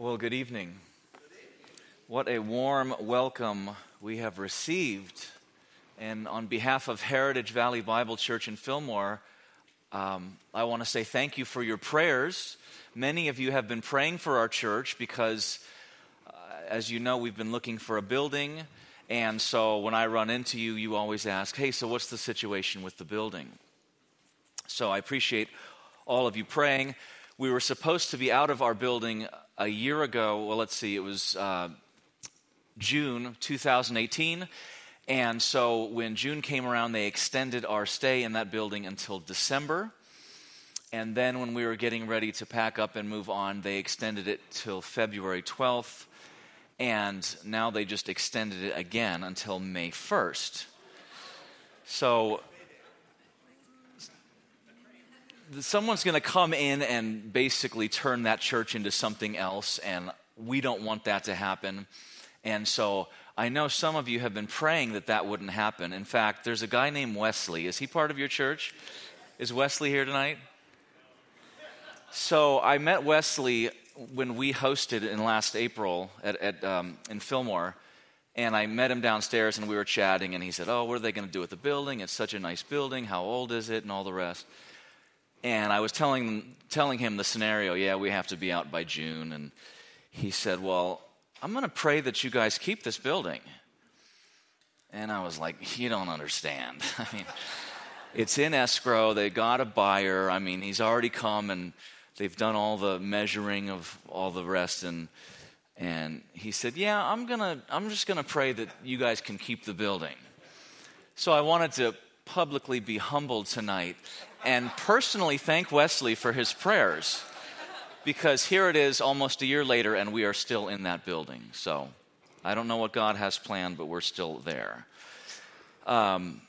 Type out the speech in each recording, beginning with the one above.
Well, good evening. What a warm welcome we have received. And on behalf of Heritage Valley Bible Church in Fillmore, um, I want to say thank you for your prayers. Many of you have been praying for our church because, uh, as you know, we've been looking for a building. And so when I run into you, you always ask, hey, so what's the situation with the building? So I appreciate all of you praying. We were supposed to be out of our building a year ago. Well, let's see, it was uh, June 2018. And so when June came around, they extended our stay in that building until December. And then when we were getting ready to pack up and move on, they extended it till February 12th. And now they just extended it again until May 1st. So someone's going to come in and basically turn that church into something else, and we don't want that to happen. And so I know some of you have been praying that that wouldn't happen. In fact, there's a guy named Wesley. Is he part of your church? Is Wesley here tonight? So I met Wesley when we hosted in last April at, at um, in Fillmore, and I met him downstairs and we were chatting, and he said, "Oh, what are they going to do with the building? It's such a nice building. How old is it, and all the rest." And I was telling, telling him the scenario. Yeah, we have to be out by June. And he said, Well, I'm going to pray that you guys keep this building. And I was like, You don't understand. I mean, it's in escrow. They got a buyer. I mean, he's already come and they've done all the measuring of all the rest. And, and he said, Yeah, I'm, gonna, I'm just going to pray that you guys can keep the building. So I wanted to publicly be humbled tonight and personally thank Wesley for his prayers because here it is almost a year later and we are still in that building. So I don't know what God has planned, but we're still there. Um,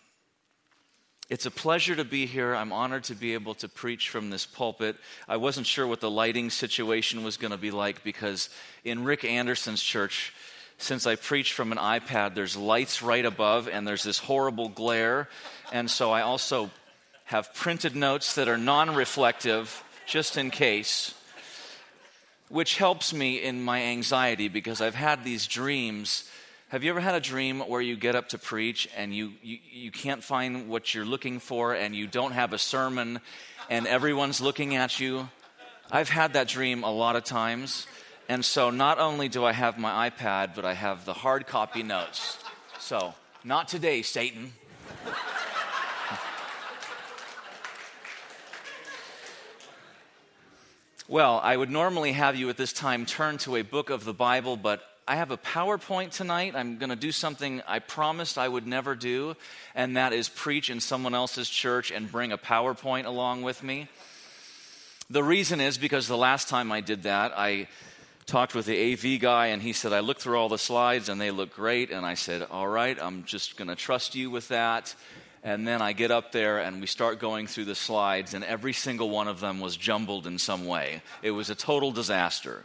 it's a pleasure to be here. I'm honored to be able to preach from this pulpit. I wasn't sure what the lighting situation was going to be like because in Rick Anderson's church, since I preach from an iPad, there's lights right above and there's this horrible glare. And so I also have printed notes that are non reflective, just in case, which helps me in my anxiety because I've had these dreams. Have you ever had a dream where you get up to preach and you, you, you can't find what you're looking for and you don't have a sermon and everyone's looking at you? I've had that dream a lot of times. And so not only do I have my iPad, but I have the hard copy notes. So, not today, Satan. Well, I would normally have you at this time turn to a book of the Bible, but I have a PowerPoint tonight. I'm going to do something I promised I would never do, and that is preach in someone else's church and bring a PowerPoint along with me. The reason is because the last time I did that, I talked with the AV guy, and he said, I looked through all the slides and they look great. And I said, All right, I'm just going to trust you with that. And then I get up there and we start going through the slides, and every single one of them was jumbled in some way. It was a total disaster.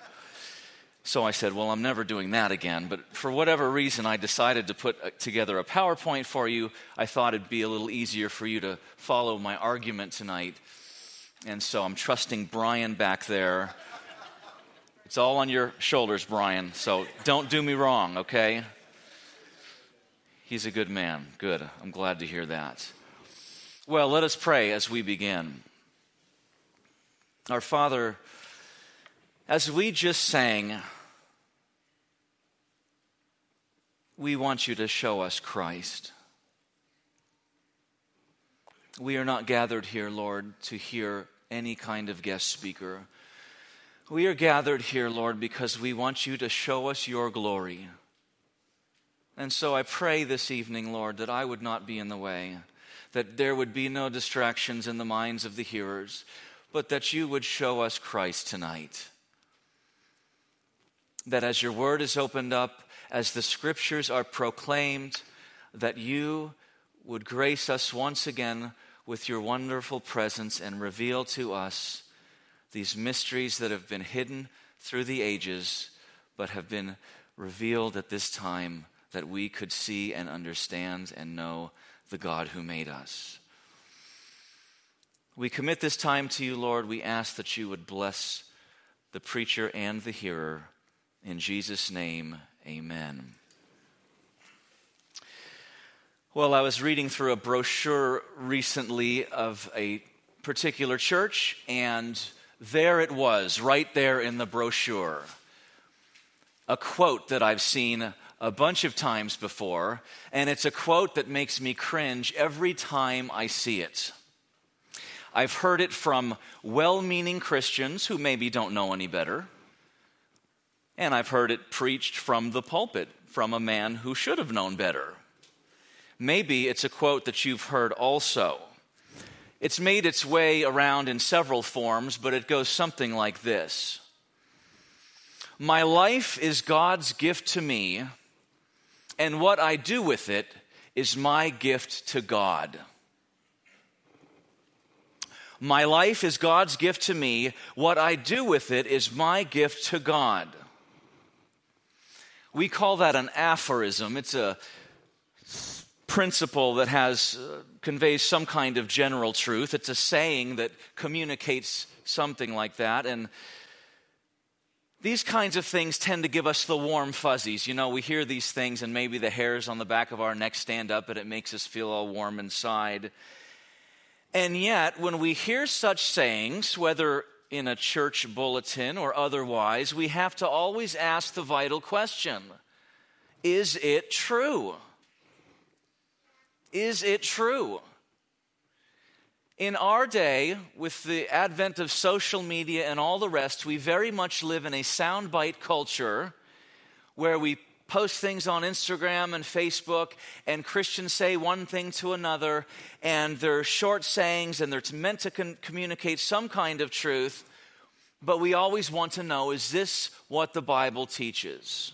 So I said, Well, I'm never doing that again. But for whatever reason, I decided to put uh, together a PowerPoint for you. I thought it'd be a little easier for you to follow my argument tonight. And so I'm trusting Brian back there. It's all on your shoulders, Brian. So don't do me wrong, okay? He's a good man. Good. I'm glad to hear that. Well, let us pray as we begin. Our Father, as we just sang, we want you to show us Christ. We are not gathered here, Lord, to hear any kind of guest speaker. We are gathered here, Lord, because we want you to show us your glory. And so I pray this evening, Lord, that I would not be in the way, that there would be no distractions in the minds of the hearers, but that you would show us Christ tonight. That as your word is opened up, as the scriptures are proclaimed, that you would grace us once again with your wonderful presence and reveal to us these mysteries that have been hidden through the ages, but have been revealed at this time that we could see and understand and know the God who made us. We commit this time to you, Lord. We ask that you would bless the preacher and the hearer, In Jesus' name, amen. Well, I was reading through a brochure recently of a particular church, and there it was, right there in the brochure. A quote that I've seen a bunch of times before, and it's a quote that makes me cringe every time I see it. I've heard it from well meaning Christians who maybe don't know any better, and I've heard it preached from the pulpit from a man who should have known better. Maybe it's a quote that you've heard also. It's made its way around in several forms, but it goes something like this My life is God's gift to me, and what I do with it is my gift to God. My life is God's gift to me. What I do with it is my gift to God. We call that an aphorism. It's a principle that has uh, conveys some kind of general truth. It's a saying that communicates something like that and these kinds of things tend to give us the warm fuzzies. You know, we hear these things and maybe the hairs on the back of our neck stand up and it makes us feel all warm inside. And yet, when we hear such sayings, whether in a church bulletin or otherwise, we have to always ask the vital question Is it true? Is it true? In our day, with the advent of social media and all the rest, we very much live in a soundbite culture where we post things on Instagram and Facebook, and Christians say one thing to another, and they're short sayings and they're meant to con- communicate some kind of truth, but we always want to know is this what the Bible teaches?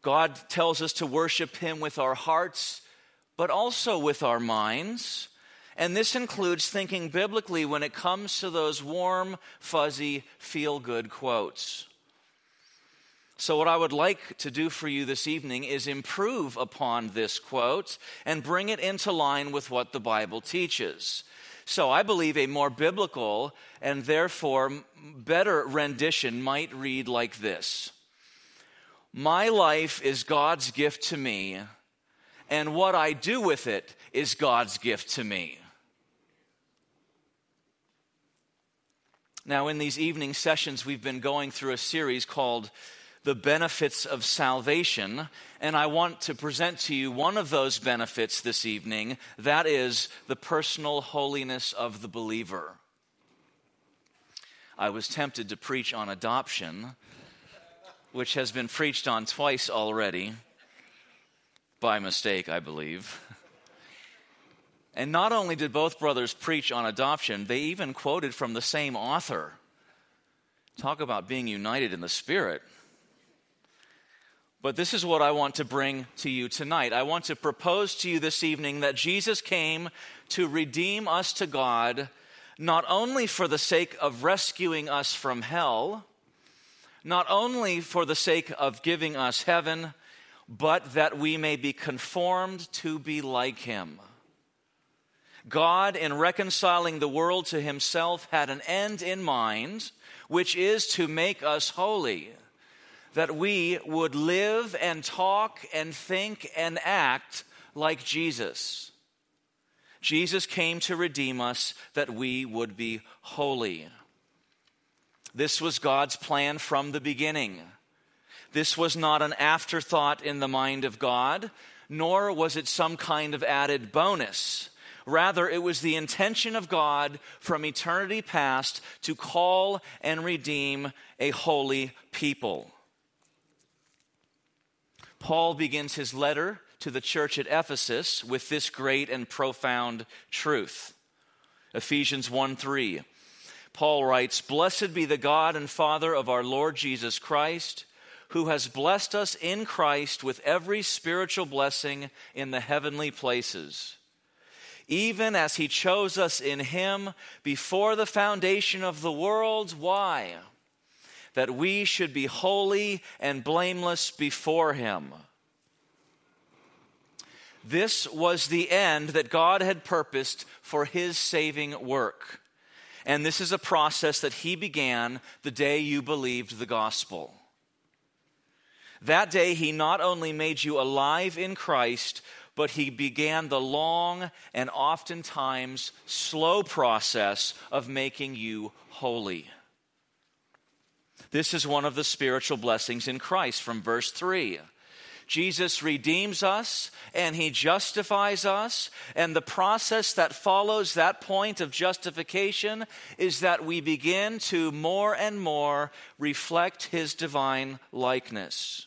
God tells us to worship Him with our hearts but also with our minds. And this includes thinking biblically when it comes to those warm, fuzzy, feel good quotes. So, what I would like to do for you this evening is improve upon this quote and bring it into line with what the Bible teaches. So, I believe a more biblical and therefore better rendition might read like this My life is God's gift to me and what I do with it is God's gift to me. Now, in these evening sessions, we've been going through a series called The Benefits of Salvation, and I want to present to you one of those benefits this evening that is the personal holiness of the believer. I was tempted to preach on adoption, which has been preached on twice already by mistake, I believe. And not only did both brothers preach on adoption, they even quoted from the same author. Talk about being united in the Spirit. But this is what I want to bring to you tonight. I want to propose to you this evening that Jesus came to redeem us to God, not only for the sake of rescuing us from hell, not only for the sake of giving us heaven, but that we may be conformed to be like him. God, in reconciling the world to himself, had an end in mind, which is to make us holy, that we would live and talk and think and act like Jesus. Jesus came to redeem us that we would be holy. This was God's plan from the beginning. This was not an afterthought in the mind of God, nor was it some kind of added bonus. Rather, it was the intention of God from eternity past to call and redeem a holy people. Paul begins his letter to the church at Ephesus with this great and profound truth. Ephesians 1 3. Paul writes, Blessed be the God and Father of our Lord Jesus Christ who has blessed us in Christ with every spiritual blessing in the heavenly places, even as he chose us in him before the foundation of the world. Why? That we should be holy and blameless before him. This was the end that God had purposed for his saving work. And this is a process that he began the day you believed the gospel. That day, he not only made you alive in Christ, but he began the long and oftentimes slow process of making you holy. This is one of the spiritual blessings in Christ from verse 3. Jesus redeems us and he justifies us. And the process that follows that point of justification is that we begin to more and more reflect his divine likeness.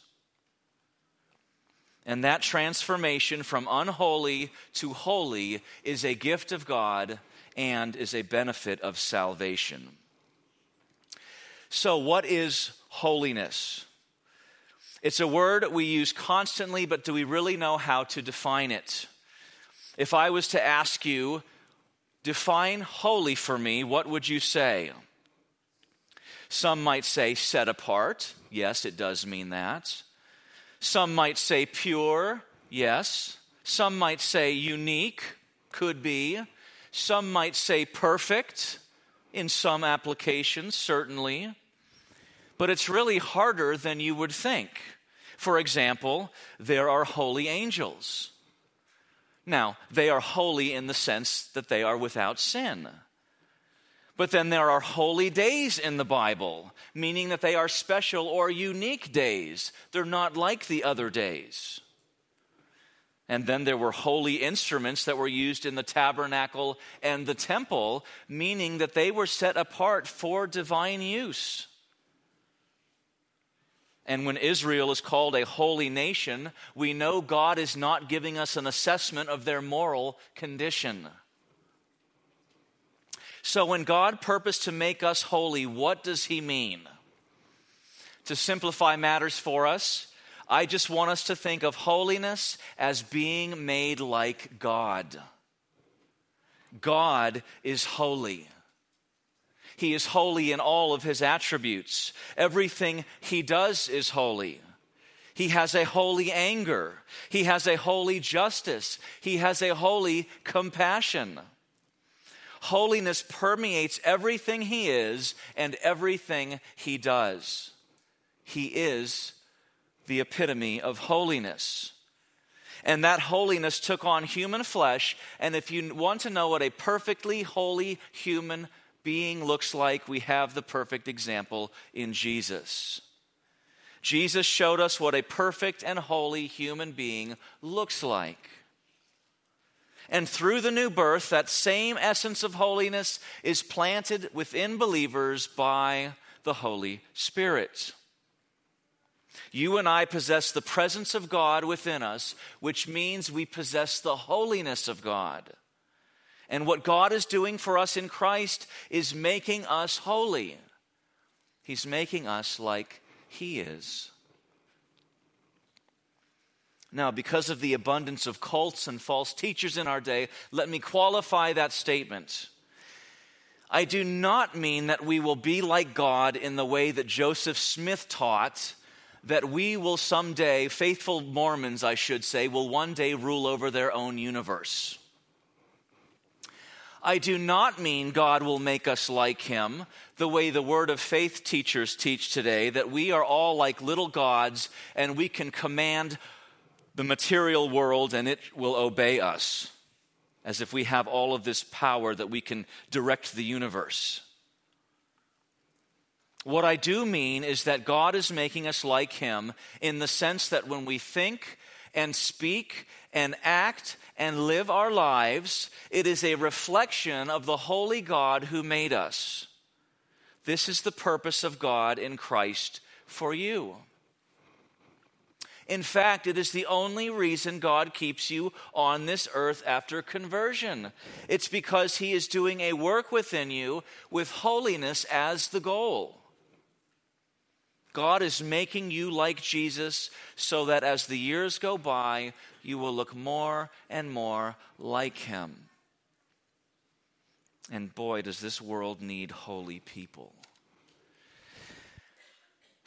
And that transformation from unholy to holy is a gift of God and is a benefit of salvation. So, what is holiness? It's a word we use constantly, but do we really know how to define it? If I was to ask you, define holy for me, what would you say? Some might say set apart. Yes, it does mean that. Some might say pure, yes. Some might say unique, could be. Some might say perfect in some applications, certainly. But it's really harder than you would think. For example, there are holy angels. Now, they are holy in the sense that they are without sin. But then there are holy days in the Bible, meaning that they are special or unique days. They're not like the other days. And then there were holy instruments that were used in the tabernacle and the temple, meaning that they were set apart for divine use. And when Israel is called a holy nation, we know God is not giving us an assessment of their moral condition. So, when God purposed to make us holy, what does He mean? To simplify matters for us, I just want us to think of holiness as being made like God. God is holy. He is holy in all of his attributes. Everything he does is holy. He has a holy anger. He has a holy justice. He has a holy compassion. Holiness permeates everything he is and everything he does. He is the epitome of holiness. And that holiness took on human flesh. And if you want to know what a perfectly holy human being looks like, we have the perfect example in Jesus. Jesus showed us what a perfect and holy human being looks like. And through the new birth, that same essence of holiness is planted within believers by the Holy Spirit. You and I possess the presence of God within us, which means we possess the holiness of God. And what God is doing for us in Christ is making us holy. He's making us like He is. Now, because of the abundance of cults and false teachers in our day, let me qualify that statement. I do not mean that we will be like God in the way that Joseph Smith taught, that we will someday, faithful Mormons, I should say, will one day rule over their own universe. I do not mean God will make us like Him the way the Word of Faith teachers teach today, that we are all like little gods and we can command the material world and it will obey us, as if we have all of this power that we can direct the universe. What I do mean is that God is making us like Him in the sense that when we think and speak and act and live our lives, it is a reflection of the holy God who made us. This is the purpose of God in Christ for you. In fact, it is the only reason God keeps you on this earth after conversion. It's because He is doing a work within you with holiness as the goal. God is making you like Jesus so that as the years go by, you will look more and more like Him. And boy, does this world need holy people.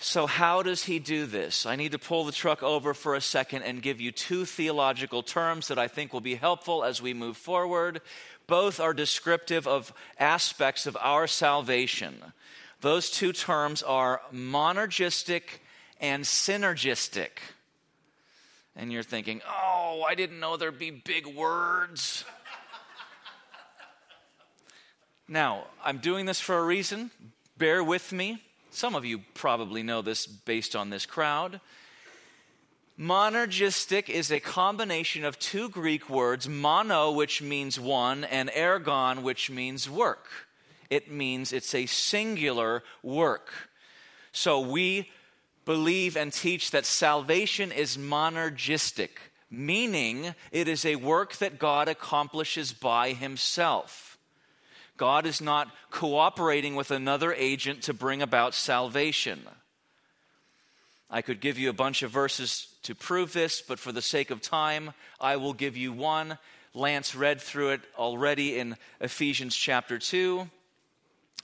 So, how does he do this? I need to pull the truck over for a second and give you two theological terms that I think will be helpful as we move forward. Both are descriptive of aspects of our salvation. Those two terms are monergistic and synergistic. And you're thinking, oh, I didn't know there'd be big words. now, I'm doing this for a reason. Bear with me. Some of you probably know this based on this crowd. Monergistic is a combination of two Greek words, mono, which means one, and ergon, which means work. It means it's a singular work. So we believe and teach that salvation is monergistic, meaning it is a work that God accomplishes by himself. God is not cooperating with another agent to bring about salvation. I could give you a bunch of verses to prove this, but for the sake of time, I will give you one. Lance read through it already in Ephesians chapter 2.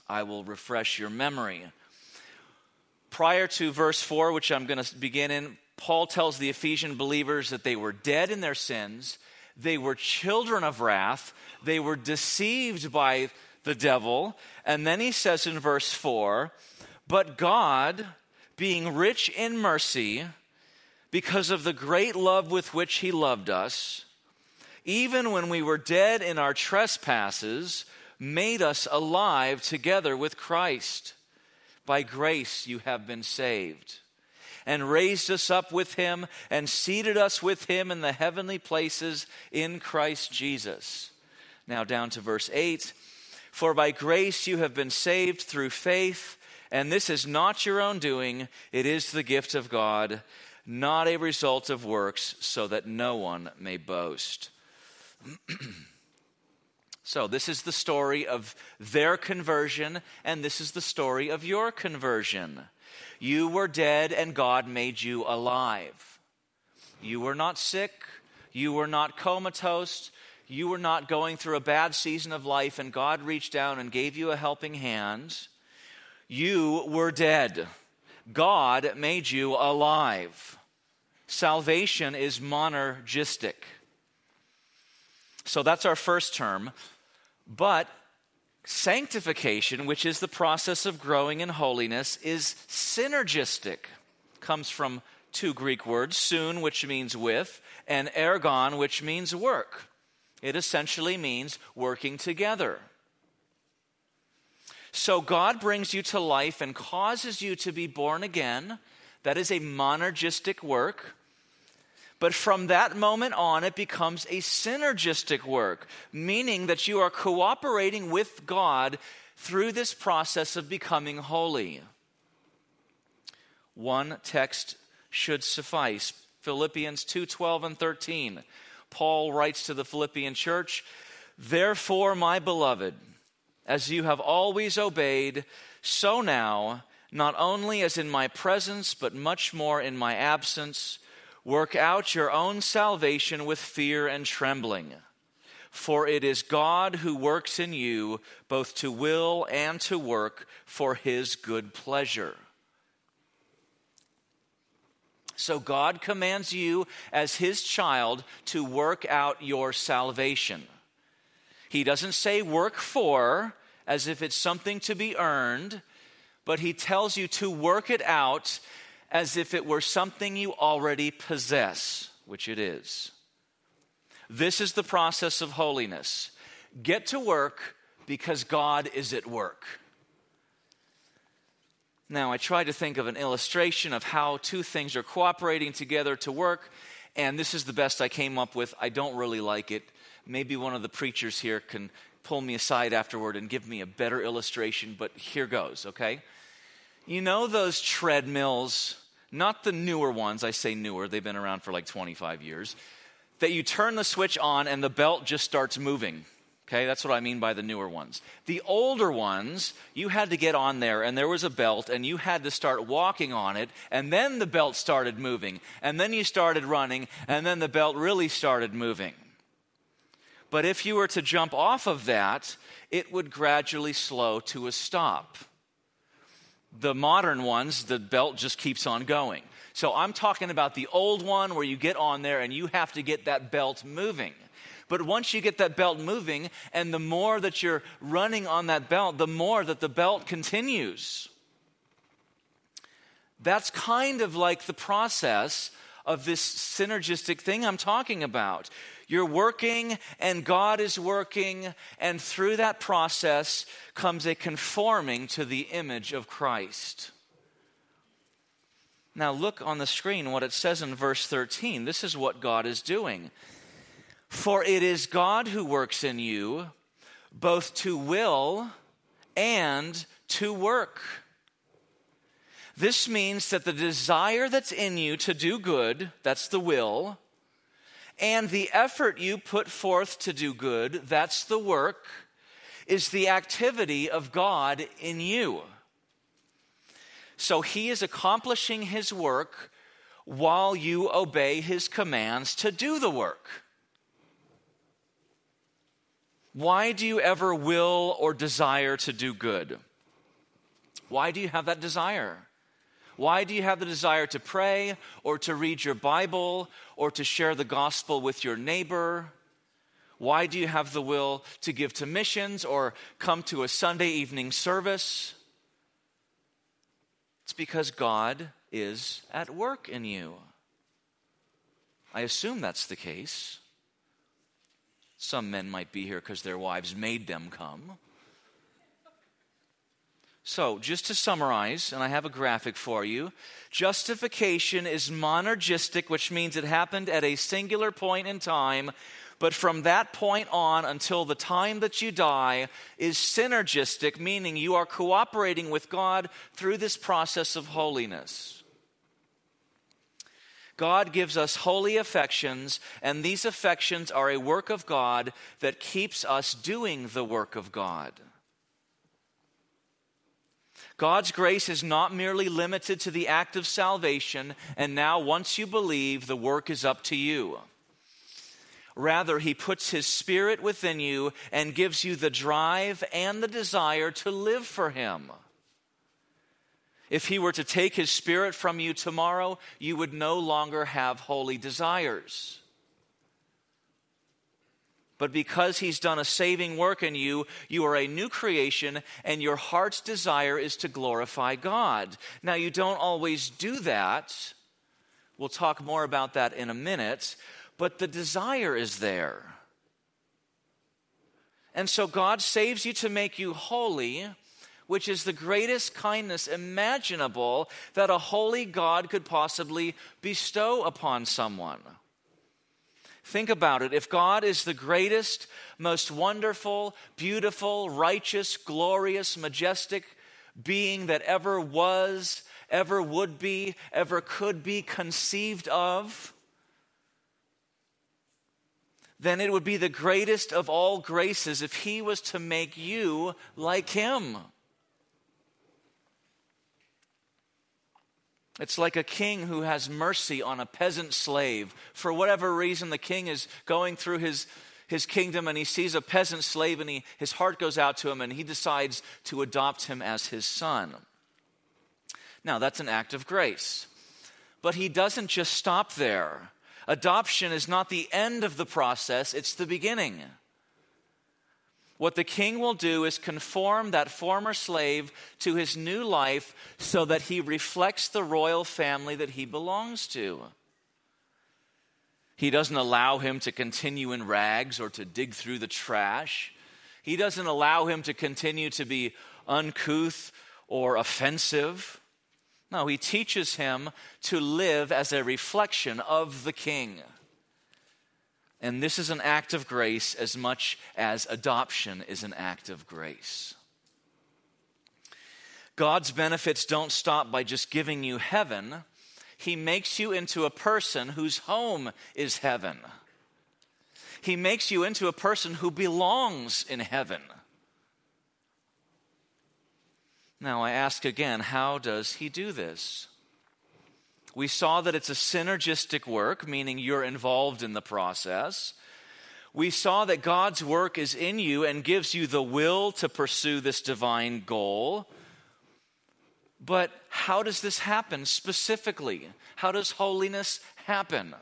I will refresh your memory. Prior to verse 4, which I'm going to begin in, Paul tells the Ephesian believers that they were dead in their sins, they were children of wrath, they were deceived by the devil. And then he says in verse 4 But God, being rich in mercy, because of the great love with which he loved us, even when we were dead in our trespasses, made us alive together with Christ. By grace you have been saved, and raised us up with him, and seated us with him in the heavenly places in Christ Jesus. Now down to verse 8 For by grace you have been saved through faith and this is not your own doing, it is the gift of God, not a result of works, so that no one may boast. so, this is the story of their conversion, and this is the story of your conversion. You were dead, and God made you alive. You were not sick, you were not comatose, you were not going through a bad season of life, and God reached down and gave you a helping hand. You were dead. God made you alive. Salvation is monergistic. So that's our first term. But sanctification, which is the process of growing in holiness, is synergistic. Comes from two Greek words, soon, which means with, and ergon, which means work. It essentially means working together. So God brings you to life and causes you to be born again. That is a monergistic work. But from that moment on, it becomes a synergistic work, meaning that you are cooperating with God through this process of becoming holy. One text should suffice Philippians 2 12 and 13. Paul writes to the Philippian church, Therefore, my beloved, as you have always obeyed, so now, not only as in my presence, but much more in my absence, work out your own salvation with fear and trembling. For it is God who works in you both to will and to work for his good pleasure. So God commands you as his child to work out your salvation. He doesn't say work for as if it's something to be earned, but he tells you to work it out as if it were something you already possess, which it is. This is the process of holiness. Get to work because God is at work. Now, I tried to think of an illustration of how two things are cooperating together to work, and this is the best I came up with. I don't really like it maybe one of the preachers here can pull me aside afterward and give me a better illustration, but here goes, okay? You know those treadmills, not the newer ones, I say newer, they've been around for like 25 years, that you turn the switch on and the belt just starts moving. Okay, that's what I mean by the newer ones. The older ones, you had to get on there and there was a belt and you had to start walking on it and then the belt started moving and then you started running and then the belt really started moving. But if you were to jump off of that, it would gradually slow to a stop. The modern ones, the belt just keeps on going. So I'm talking about the old one where you get on there and you have to get that belt moving. But once you get that belt moving, and the more that you're running on that belt, the more that the belt continues. That's kind of like the process of this synergistic thing I'm talking about. You're working and God is working, and through that process comes a conforming to the image of Christ. Now, look on the screen what it says in verse 13. This is what God is doing. For it is God who works in you both to will and to work. This means that the desire that's in you to do good, that's the will, and the effort you put forth to do good, that's the work, is the activity of God in you. So he is accomplishing his work while you obey his commands to do the work. Why do you ever will or desire to do good? Why do you have that desire? Why do you have the desire to pray or to read your Bible or to share the gospel with your neighbor? Why do you have the will to give to missions or come to a Sunday evening service? It's because God is at work in you. I assume that's the case. Some men might be here because their wives made them come. So, just to summarize, and I have a graphic for you justification is monergistic, which means it happened at a singular point in time, but from that point on until the time that you die is synergistic, meaning you are cooperating with God through this process of holiness. God gives us holy affections, and these affections are a work of God that keeps us doing the work of God. God's grace is not merely limited to the act of salvation, and now once you believe, the work is up to you. Rather, He puts His Spirit within you and gives you the drive and the desire to live for Him. If He were to take His Spirit from you tomorrow, you would no longer have holy desires. But because he's done a saving work in you, you are a new creation, and your heart's desire is to glorify God. Now, you don't always do that. We'll talk more about that in a minute, but the desire is there. And so, God saves you to make you holy, which is the greatest kindness imaginable that a holy God could possibly bestow upon someone. Think about it. If God is the greatest, most wonderful, beautiful, righteous, glorious, majestic being that ever was, ever would be, ever could be conceived of, then it would be the greatest of all graces if He was to make you like Him. It's like a king who has mercy on a peasant slave. For whatever reason, the king is going through his, his kingdom and he sees a peasant slave and he, his heart goes out to him and he decides to adopt him as his son. Now, that's an act of grace. But he doesn't just stop there. Adoption is not the end of the process, it's the beginning. What the king will do is conform that former slave to his new life so that he reflects the royal family that he belongs to. He doesn't allow him to continue in rags or to dig through the trash. He doesn't allow him to continue to be uncouth or offensive. No, he teaches him to live as a reflection of the king. And this is an act of grace as much as adoption is an act of grace. God's benefits don't stop by just giving you heaven, He makes you into a person whose home is heaven. He makes you into a person who belongs in heaven. Now, I ask again, how does He do this? We saw that it's a synergistic work, meaning you're involved in the process. We saw that God's work is in you and gives you the will to pursue this divine goal. But how does this happen specifically? How does holiness happen?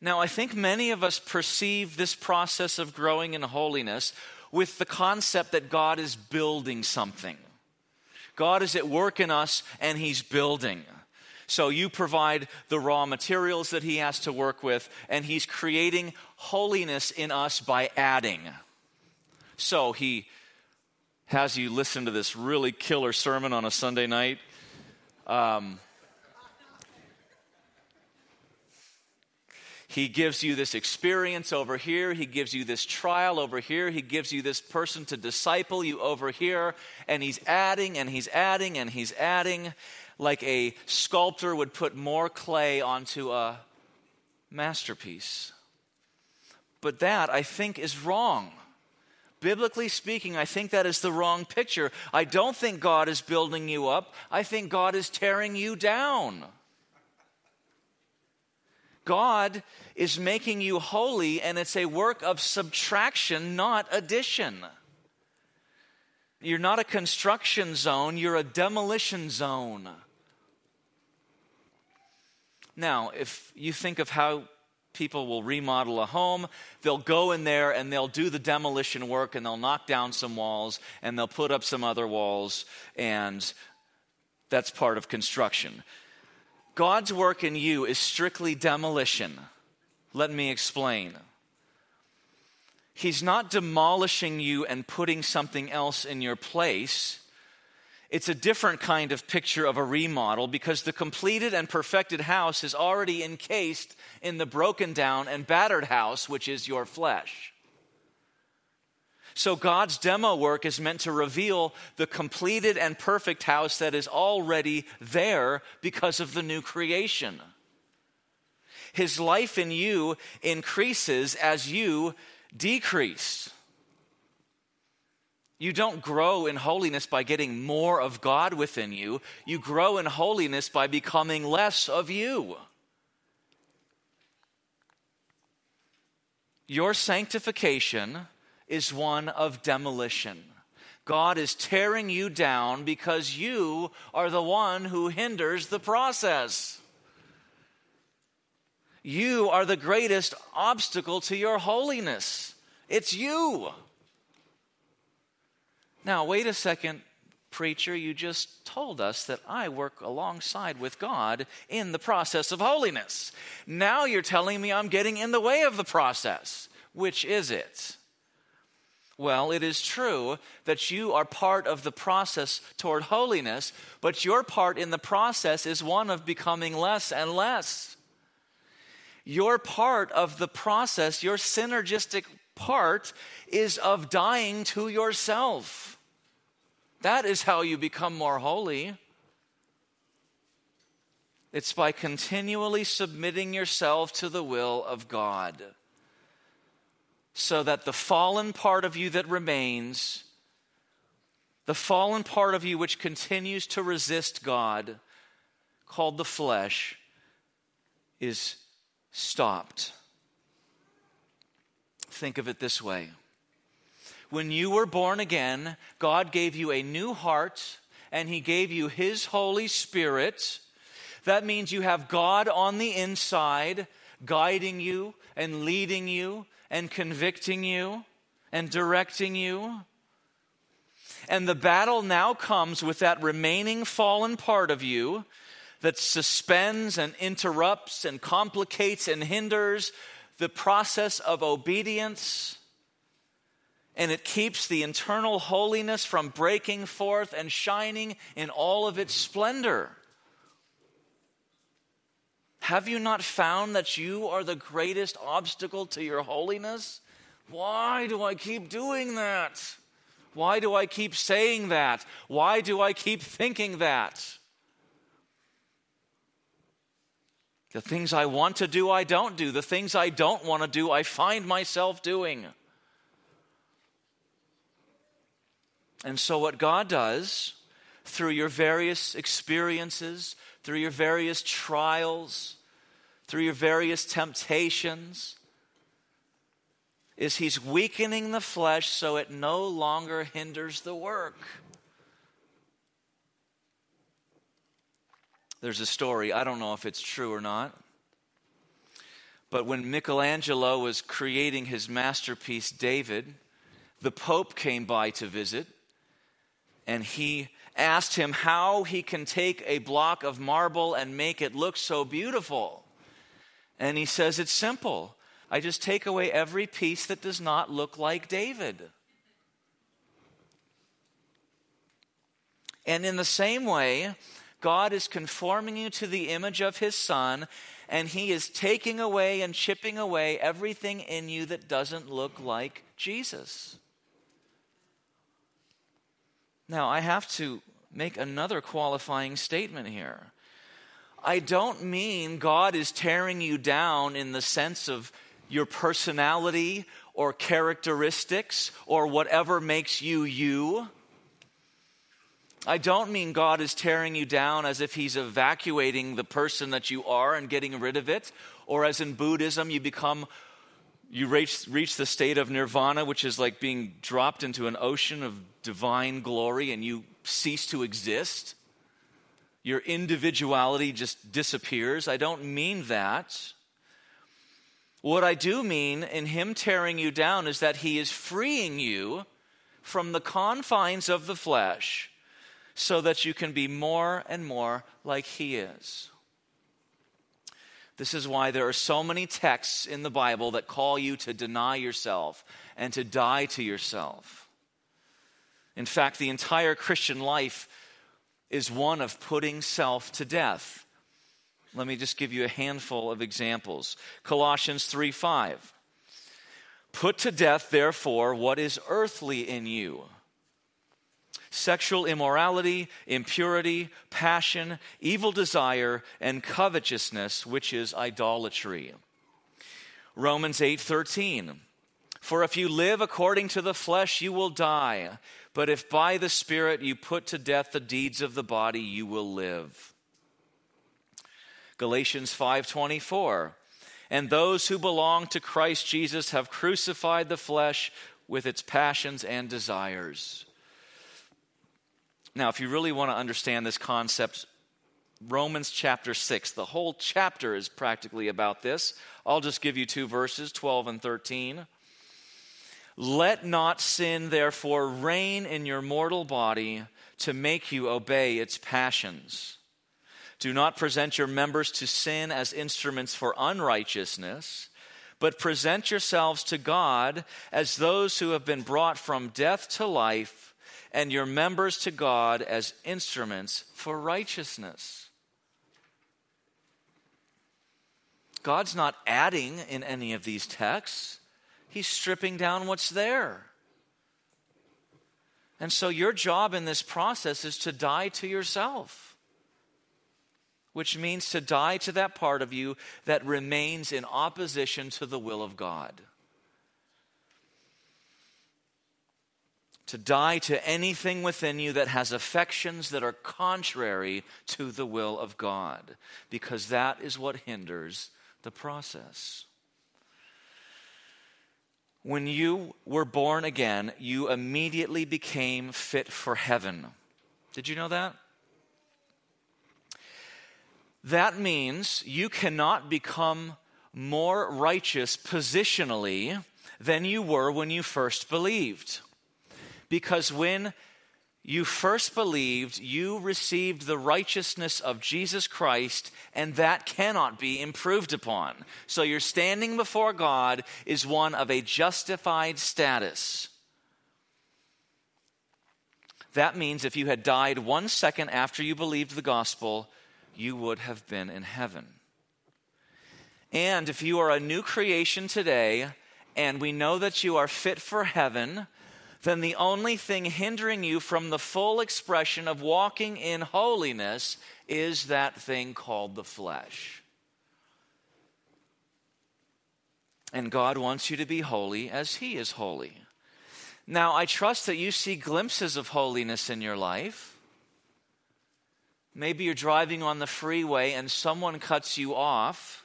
Now, I think many of us perceive this process of growing in holiness with the concept that God is building something. God is at work in us and He's building. So you provide the raw materials that He has to work with, and He's creating holiness in us by adding. So He has you listen to this really killer sermon on a Sunday night. Um, He gives you this experience over here. He gives you this trial over here. He gives you this person to disciple you over here. And he's adding and he's adding and he's adding like a sculptor would put more clay onto a masterpiece. But that, I think, is wrong. Biblically speaking, I think that is the wrong picture. I don't think God is building you up, I think God is tearing you down. God is making you holy, and it's a work of subtraction, not addition. You're not a construction zone, you're a demolition zone. Now, if you think of how people will remodel a home, they'll go in there and they'll do the demolition work and they'll knock down some walls and they'll put up some other walls, and that's part of construction. God's work in you is strictly demolition. Let me explain. He's not demolishing you and putting something else in your place. It's a different kind of picture of a remodel because the completed and perfected house is already encased in the broken down and battered house, which is your flesh. So God's demo work is meant to reveal the completed and perfect house that is already there because of the new creation. His life in you increases as you decrease. You don't grow in holiness by getting more of God within you. You grow in holiness by becoming less of you. Your sanctification is one of demolition. God is tearing you down because you are the one who hinders the process. You are the greatest obstacle to your holiness. It's you. Now, wait a second, preacher. You just told us that I work alongside with God in the process of holiness. Now you're telling me I'm getting in the way of the process. Which is it? Well, it is true that you are part of the process toward holiness, but your part in the process is one of becoming less and less. Your part of the process, your synergistic part, is of dying to yourself. That is how you become more holy. It's by continually submitting yourself to the will of God so that the fallen part of you that remains, the fallen part of you which continues to resist God, called the flesh, is stopped. Think of it this way when you were born again, God gave you a new heart and He gave you His Holy Spirit. That means you have God on the inside, guiding you and leading you and convicting you and directing you. And the battle now comes with that remaining fallen part of you that suspends and interrupts and complicates and hinders the process of obedience. And it keeps the internal holiness from breaking forth and shining in all of its splendor. Have you not found that you are the greatest obstacle to your holiness? Why do I keep doing that? Why do I keep saying that? Why do I keep thinking that? The things I want to do, I don't do. The things I don't want to do, I find myself doing. And so, what God does through your various experiences, through your various trials, through your various temptations, is He's weakening the flesh so it no longer hinders the work. There's a story, I don't know if it's true or not, but when Michelangelo was creating his masterpiece, David, the Pope came by to visit and he asked him how he can take a block of marble and make it look so beautiful. And he says, It's simple. I just take away every piece that does not look like David. And in the same way, God is conforming you to the image of his son, and he is taking away and chipping away everything in you that doesn't look like Jesus. Now, I have to make another qualifying statement here. I don't mean God is tearing you down in the sense of your personality or characteristics or whatever makes you you. I don't mean God is tearing you down as if He's evacuating the person that you are and getting rid of it, or as in Buddhism, you become, you reach, reach the state of nirvana, which is like being dropped into an ocean of divine glory and you cease to exist. Your individuality just disappears. I don't mean that. What I do mean in Him tearing you down is that He is freeing you from the confines of the flesh so that you can be more and more like He is. This is why there are so many texts in the Bible that call you to deny yourself and to die to yourself. In fact, the entire Christian life is one of putting self to death. Let me just give you a handful of examples. Colossians 3 5. Put to death, therefore, what is earthly in you sexual immorality, impurity, passion, evil desire, and covetousness, which is idolatry. Romans 8:13 For if you live according to the flesh you will die, but if by the spirit you put to death the deeds of the body you will live. Galatians 5:24 And those who belong to Christ Jesus have crucified the flesh with its passions and desires. Now, if you really want to understand this concept, Romans chapter 6, the whole chapter is practically about this. I'll just give you two verses, 12 and 13. Let not sin, therefore, reign in your mortal body to make you obey its passions. Do not present your members to sin as instruments for unrighteousness, but present yourselves to God as those who have been brought from death to life and your members to God as instruments for righteousness. God's not adding in any of these texts, He's stripping down what's there. And so, your job in this process is to die to yourself, which means to die to that part of you that remains in opposition to the will of God. to die to anything within you that has affections that are contrary to the will of God, because that is what hinders the process. When you were born again, you immediately became fit for heaven. Did you know that? That means you cannot become more righteous positionally than you were when you first believed. Because when you first believed, you received the righteousness of Jesus Christ, and that cannot be improved upon. So your standing before God is one of a justified status. That means if you had died one second after you believed the gospel, you would have been in heaven. And if you are a new creation today, and we know that you are fit for heaven, then the only thing hindering you from the full expression of walking in holiness is that thing called the flesh. And God wants you to be holy as He is holy. Now, I trust that you see glimpses of holiness in your life. Maybe you're driving on the freeway and someone cuts you off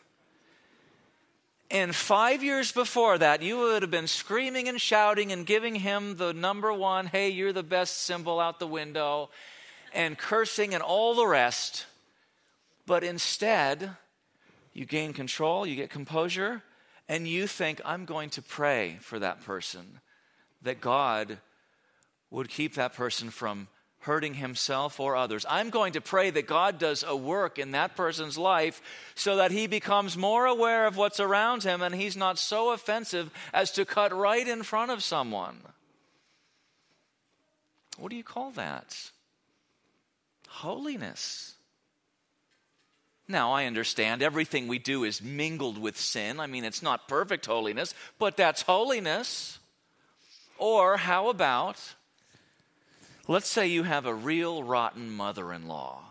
and five years before that, you would have been screaming and shouting and giving him the number one, hey, you're the best symbol out the window, and cursing and all the rest. But instead, you gain control, you get composure, and you think, I'm going to pray for that person, that God would keep that person from hurting himself or others. I'm going to pray that God does a work in that person's life so that he becomes more aware of what's around him and he's not so offensive as to cut right in front of someone. What do you call that? Holiness. Now, I understand everything we do is mingled with sin. I mean, it's not perfect holiness, but that's holiness. Or how about Let's say you have a real rotten mother in law,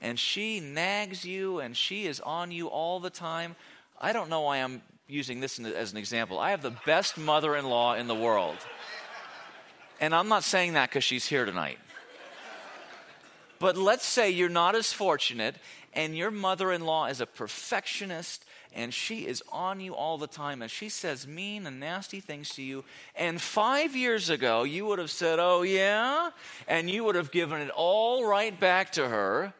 and she nags you and she is on you all the time. I don't know why I'm using this as an example. I have the best mother in law in the world. And I'm not saying that because she's here tonight. But let's say you're not as fortunate and your mother in law is a perfectionist and she is on you all the time and she says mean and nasty things to you. And five years ago, you would have said, Oh, yeah? And you would have given it all right back to her.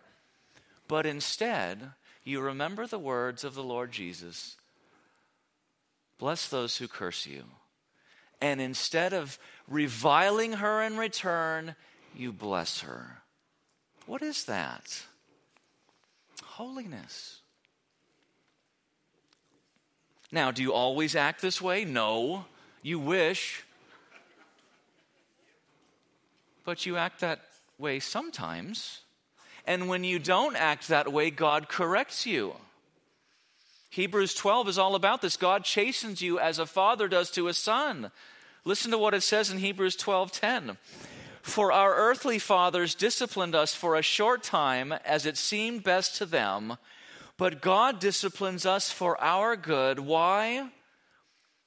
But instead, you remember the words of the Lord Jesus Bless those who curse you. And instead of reviling her in return, you bless her. What is that? Holiness. Now, do you always act this way? No. You wish. But you act that way sometimes. And when you don't act that way, God corrects you. Hebrews 12 is all about this. God chastens you as a father does to a son. Listen to what it says in Hebrews 12:10. For our earthly fathers disciplined us for a short time as it seemed best to them, but God disciplines us for our good. Why?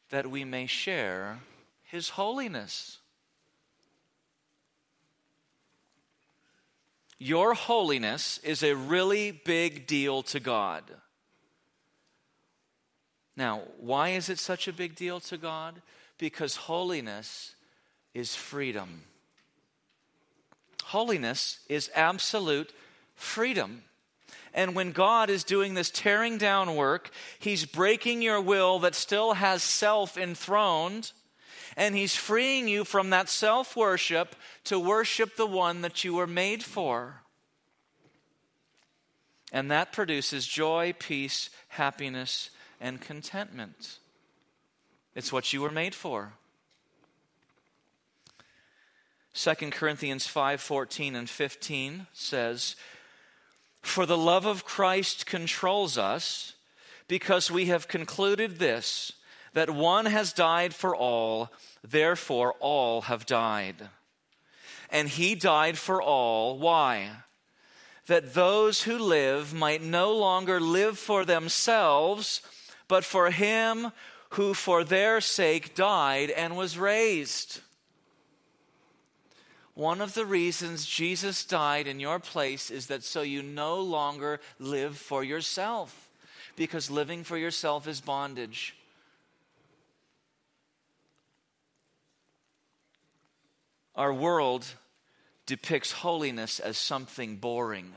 That we may share His holiness. Your holiness is a really big deal to God. Now, why is it such a big deal to God? Because holiness is freedom. Holiness is absolute freedom. And when God is doing this tearing down work, He's breaking your will that still has self enthroned, and He's freeing you from that self worship to worship the one that you were made for. And that produces joy, peace, happiness, and contentment. It's what you were made for. 2 Corinthians 5:14 and 15 says, for the love of Christ controls us because we have concluded this that one has died for all, therefore all have died. And he died for all. Why? That those who live might no longer live for themselves, but for him who for their sake died and was raised. One of the reasons Jesus died in your place is that so you no longer live for yourself, because living for yourself is bondage. Our world depicts holiness as something boring.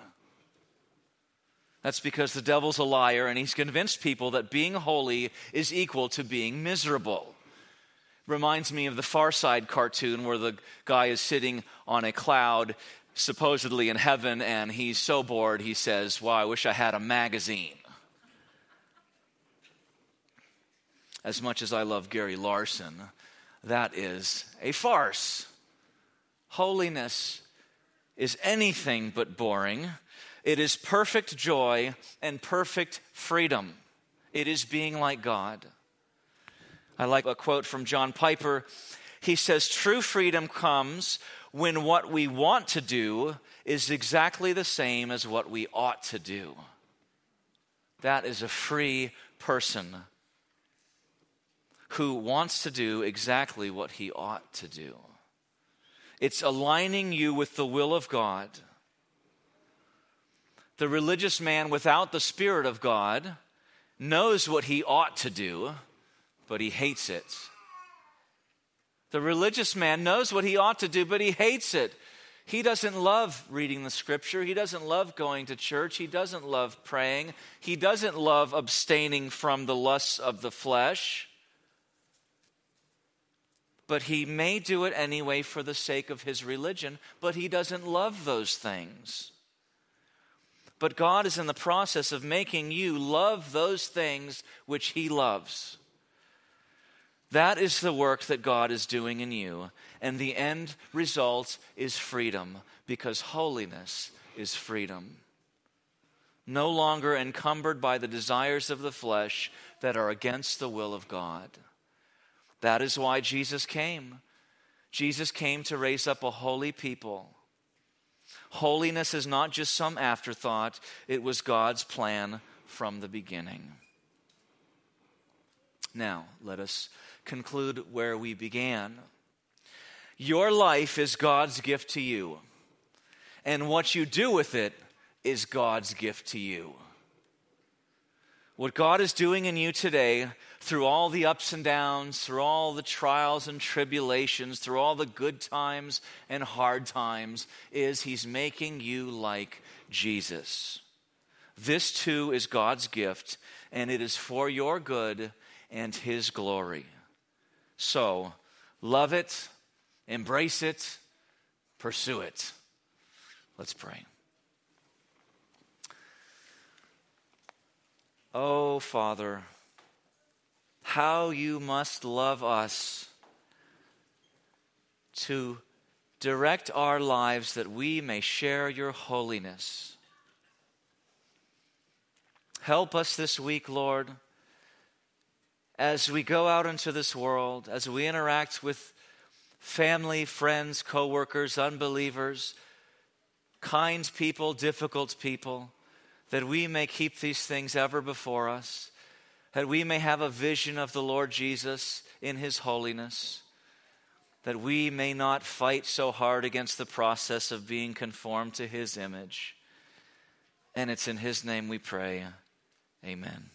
That's because the devil's a liar and he's convinced people that being holy is equal to being miserable. Reminds me of the Far Side cartoon where the guy is sitting on a cloud, supposedly in heaven, and he's so bored he says, Wow, I wish I had a magazine. As much as I love Gary Larson, that is a farce. Holiness is anything but boring. It is perfect joy and perfect freedom. It is being like God. I like a quote from John Piper. He says, True freedom comes when what we want to do is exactly the same as what we ought to do. That is a free person who wants to do exactly what he ought to do. It's aligning you with the will of God. The religious man without the Spirit of God knows what he ought to do but he hates it. The religious man knows what he ought to do, but he hates it. He doesn't love reading the scripture. He doesn't love going to church. He doesn't love praying. He doesn't love abstaining from the lusts of the flesh. but he may do it anyway for the sake of his religion, but he doesn't love those things. But God is in the process of making you love those things which he loves. That is the work that God is doing in you. And the end result is freedom because holiness is freedom. No longer encumbered by the desires of the flesh that are against the will of God. That is why Jesus came. Jesus came to raise up a holy people. Holiness is not just some afterthought, it was God's plan from the beginning. Now, let us conclude where we began. Your life is God's gift to you, and what you do with it is God's gift to you. What God is doing in you today, through all the ups and downs, through all the trials and tribulations, through all the good times and hard times, is He's making you like Jesus. This too is God's gift, and it is for your good and His glory. So, love it, embrace it, pursue it. Let's pray. Oh, Father, how you must love us to direct our lives that we may share your holiness. Help us this week, Lord, as we go out into this world, as we interact with family, friends, coworkers, unbelievers, kind people, difficult people that we may keep these things ever before us, that we may have a vision of the Lord Jesus in his holiness, that we may not fight so hard against the process of being conformed to his image. And it's in his name we pray. Amen.